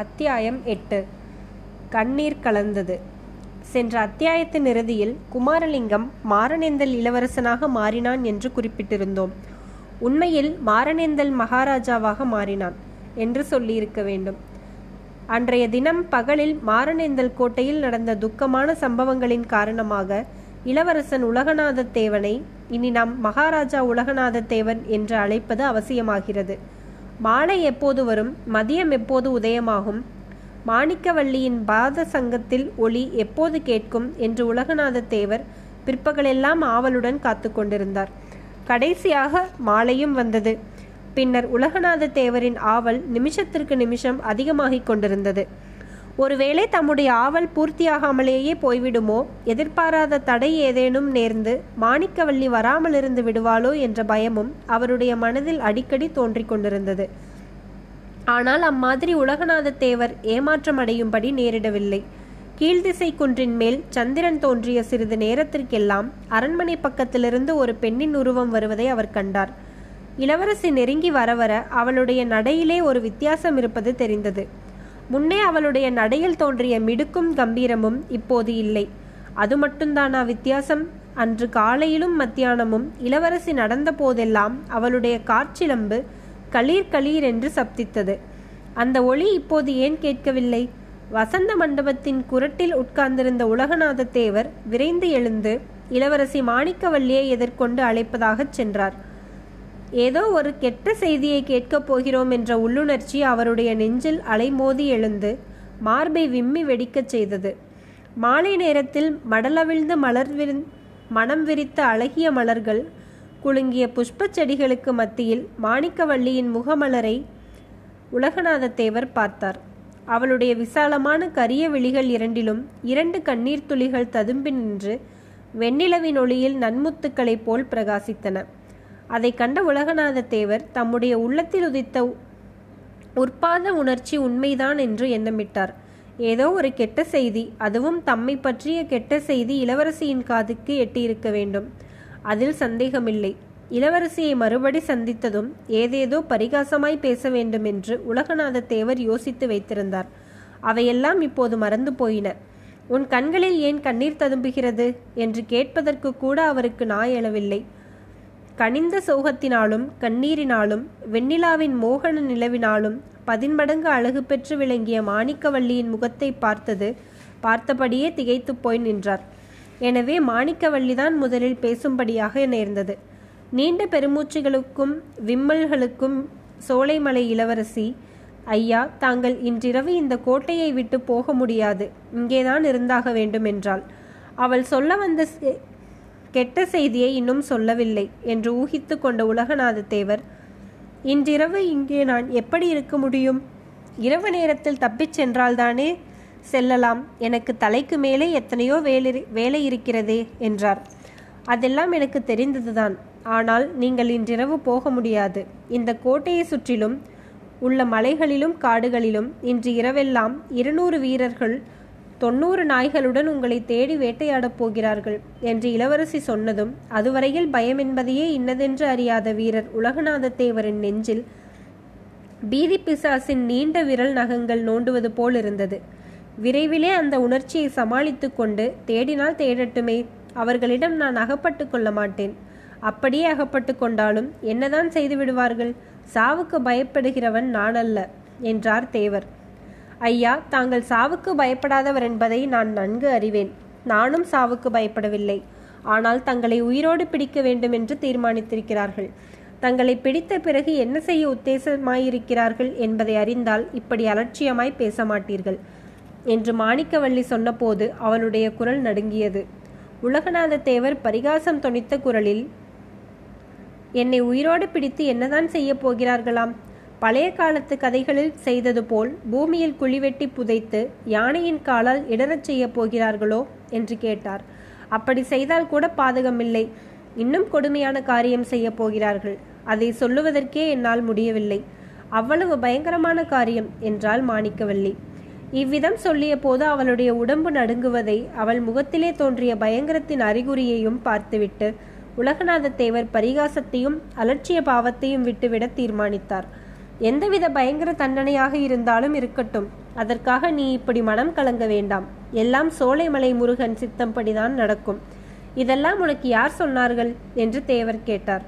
அத்தியாயம் எட்டு. கண்ணீர் கலந்தது. சென்ற அத்தியாயத்தின் இறுதியில் குமாரலிங்கம் மாரணேந்தல் இளவரசனாக மாறினான் என்று குறிப்பிட்டிருந்தோம். உண்மையில் மாரணேந்தல் மகாராஜாவாக மாறினான் என்று சொல்லியிருக்க வேண்டும். அன்றைய தினம் பகலில் மாரணேந்தல் கோட்டையில் நடந்த துக்கமான சம்பவங்களின் காரணமாக இளவரசன் உலகநாத தேவனை இனி நாம் மகாராஜா உலகநாத தேவன் என்று அழைப்பது அவசியமாகிறது. மாலை எப்போது வரும்? மதியம் எப்போது உதயமாகும்? மாணிக்கவல்லியின் பாத சங்கத்தில் ஒளி எப்போது கேட்கும்? என்று உலகநாத தேவர் பிற்பகலெல்லாம் ஆவலுடன் காத்து கொண்டிருந்தார். கடைசியாக மாலையும் வந்தது. பின்னர் உலகநாத தேவரின் ஆவல் நிமிஷத்திற்கு நிமிஷம் அதிகமாகிக் கொண்டிருந்தது. ஒருவேளை தம்முடைய ஆவல் பூர்த்தியாகாமலேயே போய்விடுமோ? எதிர்பாராத தடை ஏதேனும் நேர்ந்து மாணிக்கவல்லி வராமலிருந்து விடுவாளோ என்ற பயமும் அவருடைய மனதில் அடிக்கடி தோன்றிக் கொண்டிருந்தது. ஆனால் அம்மாதிரி உலகநாத தேவர் ஏமாற்றம் அடையும்படி நேரிடவில்லை. கீழ்திசை குன்றின் மேல் சந்திரன் தோன்றிய சிறிது நேரத்திற்கெல்லாம் அரண்மனை பக்கத்திலிருந்து ஒரு பெண்ணின் உருவம் வருவதை அவர் கண்டார். இளவரசி நெருங்கி வர வர அவளுடைய நடையிலே ஒரு வித்தியாசம் இருப்பது தெரிந்தது. முன்னே அவளுடைய நடையில் தோன்றிய மிடுக்கும் கம்பீரமும் இப்போது இல்லை. அது மட்டும்தானா வித்தியாசம்? அன்று காலையிலும் மத்தியானமும் இளவரசி நடந்த போதெல்லாம் அவளுடைய காற்சிலம்பு களீர் களீர் என்று சப்தித்தது. அந்த ஒளி இப்போது ஏன் கேட்கவில்லை? வசந்த மண்டபத்தின் குரட்டில் உட்கார்ந்திருந்த உலகநாத தேவர் விரைந்து எழுந்து இளவரசி மாணிக்கவல்லியை எதிர்கொண்டு அழைப்பதாகச் சென்றார். ஏதோ ஒரு கெட்ட செய்தியை கேட்கப் போகிறோம் என்ற உள்ளுணர்ச்சி அவருடைய நெஞ்சில் அலைமோதி எழுந்து மார்பை விம்மி வெடிக்கச் செய்தது. மாலை நேரத்தில் மடலவிழ்ந்து மலர் விரு மனம் விரித்த அழகிய மலர்கள் குலுங்கிய புஷ்பச் செடிகளுக்கு மத்தியில் மாணிக்கவள்ளியின் முகமலரை உலகநாத தேவர் பார்த்தார். அவளுடைய விசாலமான கரிய விழிகள் இரண்டிலும் இரண்டு கண்ணீர் துளிகள் ததும்பி நின்று வெண்ணிலவின் ஒளியில் நன்முத்துக்களைப் போல் பிரகாசித்தன. அதை கண்ட உலகநாத தேவர் தம்முடைய உள்ளத்தில் உதித்த உற்பாத உணர்ச்சி உண்மைதான் என்று எண்ணமிட்டார். ஏதோ ஒரு கெட்ட செய்தி அதுவும் தம்மை பற்றிய கெட்ட செய்தி இளவரசியின் காதுக்கு எட்டியிருக்க வேண்டும். அதில் சந்தேகமில்லை. இளவரசியை மறுபடி சந்தித்ததும் ஏதேதோ பரிகாசமாய் பேச வேண்டும் என்று உலகநாத தேவர் யோசித்து வைத்திருந்தார். அவையெல்லாம் இப்போது மறந்து போயின. உன் கண்களில் ஏன் கண்ணீர் ததும்புகிறது? என்று கேட்பதற்கு கூட அவருக்கு நாய் எழவில்லை கனிந்த சோகத்தினாலும் கண்ணீரினாலும் வெண்ணிலாவின் மோகன நிலவினாலும் பதின்மடங்கு அழகு பெற்று விளங்கிய மாணிக்கவல்லியின் முகத்தை பார்த்தது பார்த்தபடியே திகைத்து போய் நின்றார். எனவே மாணிக்கவல்லிதான் முதலில் பேசும்படியாக நேர்ந்தது. நீண்ட பெருமூச்சுகளுக்கும் விம்மல்களுக்கும் சோலைமலை இளவரசி ஐயா தாங்கள் இன்றிரவு இந்த கோட்டையை விட்டு போக முடியாது. இங்கேதான் இருந்தாக வேண்டும் என்றாள் அவள் சொல்ல வந்த கெட்ட செய்தியை இன்னும் சொல்லவில்லை என்று ஊகித்து கொண்ட உலகநாத தேவர் இன்றிரவு இங்கே நான் எப்படி இருக்க முடியும்? இரவு நேரத்தில் தப்பிச் சென்றால்தானே செல்லலாம். எனக்கு தலைக்கு மேலே எத்தனையோ வேலை வேலை இருக்கிறதே என்றார். அதெல்லாம் எனக்கு தெரிந்ததுதான். ஆனால் நீங்கள் இன்றிரவு போக முடியாது. இந்த கோட்டையை சுற்றிலும் உள்ள மலைகளிலும் காடுகளிலும் இன்று இரவெல்லாம் இருநூறு வீரர்கள் தொண்ணூறு நாய்களுடன் உங்களை தேடி வேட்டையாடப் போகிறார்கள் என்று இளவரசி சொன்னதும் அதுவரையில் பயம் என்பதையே இன்னதென்று அறியாத வீரர் உலகநாதத்தேவரின் நெஞ்சில் பீதி பிசாசின் நீண்ட விரல் நகங்கள் நோண்டுவது போல் இருந்தது விரைவிலே அந்த உணர்ச்சியை சமாளித்து கொண்டு தேடினால் தேடட்டுமே அவர்களிடம் நான் அகப்பட்டு கொள்ள மாட்டேன். அப்படியே அகப்பட்டு கொண்டாலும் என்னதான் செய்து விடுவார்கள்? சாவுக்கு பயப்படுகிறவன் நான் அல்ல என்றார் தேவர். ஐயா தாங்கள் சாவுக்கு பயப்படாதவர் என்பதை நான் நன்கு அறிவேன். நானும் சாவுக்கு பயப்படவில்லை. ஆனால் தங்களை உயிரோடு பிடிக்க வேண்டும் என்று தீர்மானித்திருக்கிறார்கள். தங்களை பிடித்த பிறகு என்ன செய்ய உத்தேசமாயிருக்கிறார்கள் என்பதை அறிந்தால் இப்படி அலட்சியமாய் பேச மாட்டீர்கள் என்று மாணிக்கவல்லி சொன்னபோது அவளுடைய குரல் நடுங்கியது. உலகநாத தேவர் பரிகாசம் தொனித்த குரலில் என்னை உயிரோடு பிடித்து என்னதான் செய்ய போகிறார்களாம்? பழைய காலத்து கதைகளில் செய்தது போல் பூமியில் குழிவெட்டி புதைத்து யானையின் காலால் இடரச் செய்ய போகிறார்களோ என்று கேட்டார். அப்படி செய்தால் கூட பாதகமில்லை. இன்னும் கொடுமையான காரியம் செய்ய போகிறார்கள். அதை சொல்லுவதற்கே என்னால் முடியவில்லை. அவ்வளவு பயங்கரமான காரியம் என்றாள் மாணிக்கவல்லி. இவ்விதம் சொல்லிய போது அவளுடைய உடம்பு நடுங்குவதை அவள் முகத்திலே தோன்றிய பயங்கரத்தின் அறிகுறியையும் பார்த்துவிட்டு உலகநாத தேவர் பரிகாசத்தையும் அலட்சிய பாவத்தையும் விட்டுவிட தீர்மானித்தார். எந்தவித பயங்கர தண்டனையாக இருந்தாலும் இருக்கட்டும். அதற்காக நீ இப்படி மனம் கலங்க வேண்டாம். எல்லாம் சோலைமலை முருகன் சித்தம்படிதான் நடக்கும். இதெல்லாம் உனக்கு யார் சொன்னார்கள்? என்று தேவர் கேட்டார்.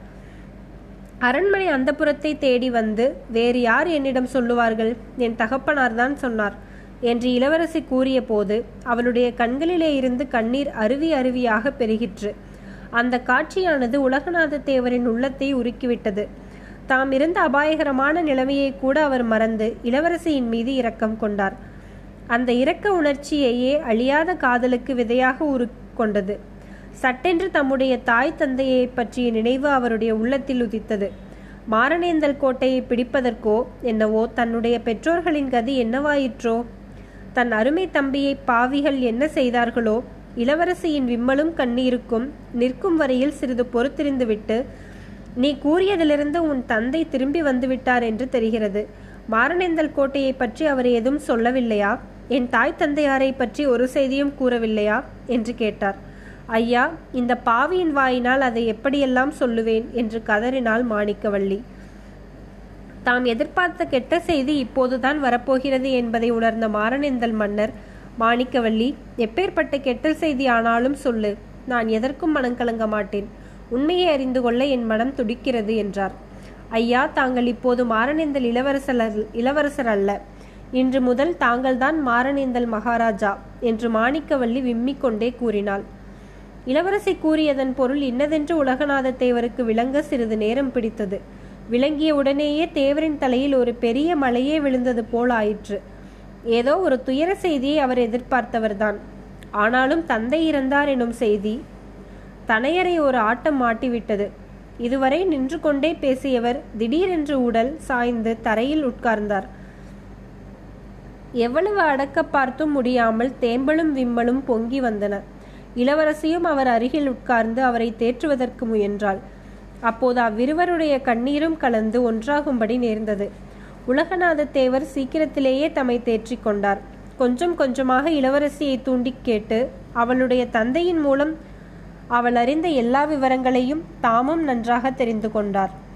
அரண்மனை அந்தப்புறத்தை தேடி வந்து வேறு யார் என்னிடம் சொல்லுவார்கள்? என் தகப்பனார் தான் சொன்னார். என்று இளவரசி கூறிய போது அவளுடைய கண்களிலே இருந்து கண்ணீர் அருவி அருவியாக பெருகிற்று. அந்த காட்சியானது உலகநாத தேவரின் உள்ளத்தை உருக்கிவிட்டது. தாம் இருந்த அபாயகரமான நிலைமையை கூட அவர் மறந்து இளவரசியின் மீது இரக்கம் கொண்டார். அந்த இரக்க உணர்ச்சியையே அழியாத காதலுக்கு விதையாக உருக்கொண்டது. சட்டென்று தம்முடைய தாய் தந்தையை பற்றிய நினைவு அவருடைய உள்ளத்தில் உதித்தது. மாரணேந்தல் கோட்டையை பிடிப்பதற்கோ என்னவோ தன்னுடைய பெற்றோர்களின் கதி என்னவாயிற்றோ? தன் அருமை தம்பியை பாவிகள் என்ன செய்தார்களோ? இளவரசியின் விம்மலும் கண்ணீருக்கும் நிற்கும் வரையில் சிறிது பொறுத்திருந்துவிட்டு நீ கூறியதிலிருந்து உன் தந்தை திரும்பி வந்துவிட்டார் என்று தெரிகிறது. மாரணேந்தல் கோட்டையை பற்றி அவர் எதுவும் சொல்லவில்லையா? என் தாய் தந்தையாரை பற்றி ஒரு செய்தியும் கூறவில்லையா? என்று கேட்டார். ஐயா இந்த பாவியின் வாயினால் அதை எப்படியெல்லாம் சொல்லுவேன்? என்று கதறினாள் மாணிக்கவள்ளி. தாம் எதிர்பார்த்த கெட்ட செய்தி இப்போதுதான் வரப்போகிறது என்பதை உணர்ந்த மாரணேந்தல் மன்னர் மாணிக்கவள்ளி எப்பேற்பட்ட கெட்ட செய்தி ஆனாலும் சொல்லு. நான் எதற்கும் மனம் கலங்க மாட்டேன். உண்மையை அறிந்து கொள்ள என் மனம் துடிக்கிறது என்றார். ஐயா தாங்கள் இப்போது மாரணேந்தல் இளவரசர் இளவரசர் அல்ல. இன்று முதல் தாங்கள்தான் மாரணேந்தல் மகாராஜா என்று மாணிக்கவல்லி விம்மிக் கொண்டே கூறினாள். இளவரசி கூறியதன் பொருள் இன்னதென்று உலகநாத தேவருக்கு விளங்க சிறிது நேரம் பிடித்தது. விளங்கிய உடனேயே தேவரின் தலையில் ஒரு பெரிய மலையே விழுந்தது போல் ஆயிற்று. ஏதோ ஒரு துயர செய்தியை அவர் எதிர்பார்த்தவர்தான். ஆனாலும் தந்தை இறந்தார் எனும் செய்தி தனையரை ஒரு ஆட்டம் மாட்டிவிட்டது. இதுவரை நின்று கொண்டே பேசியவர் திடீரென்று உடல் சாய்ந்து தரையில் உட்கார்ந்தார். எவ்வளவு அடக்க பார்த்தும் முடியாமல் தேம்பலும் விம்மலும் பொங்கி வந்தன. இளவரசியும் அவர் அருகில் உட்கார்ந்து அவரை தேற்றுவதற்கு முயன்றாள். அப்போது அவ்விருவருடைய கண்ணீரும் கலந்து ஒன்றாகும்படி நேர்ந்தது. உலகநாத தேவர் சீக்கிரத்திலேயே தம்மை தேற்றிக் கொண்டார். கொஞ்சம் கொஞ்சமாக இளவரசியை தூண்டி கேட்டு அவளுடைய தந்தையின் மூலம் அவள் அறிந்த எல்லா விவரங்களையும் தாமும் நன்றாக தெரிந்து கொண்டார்.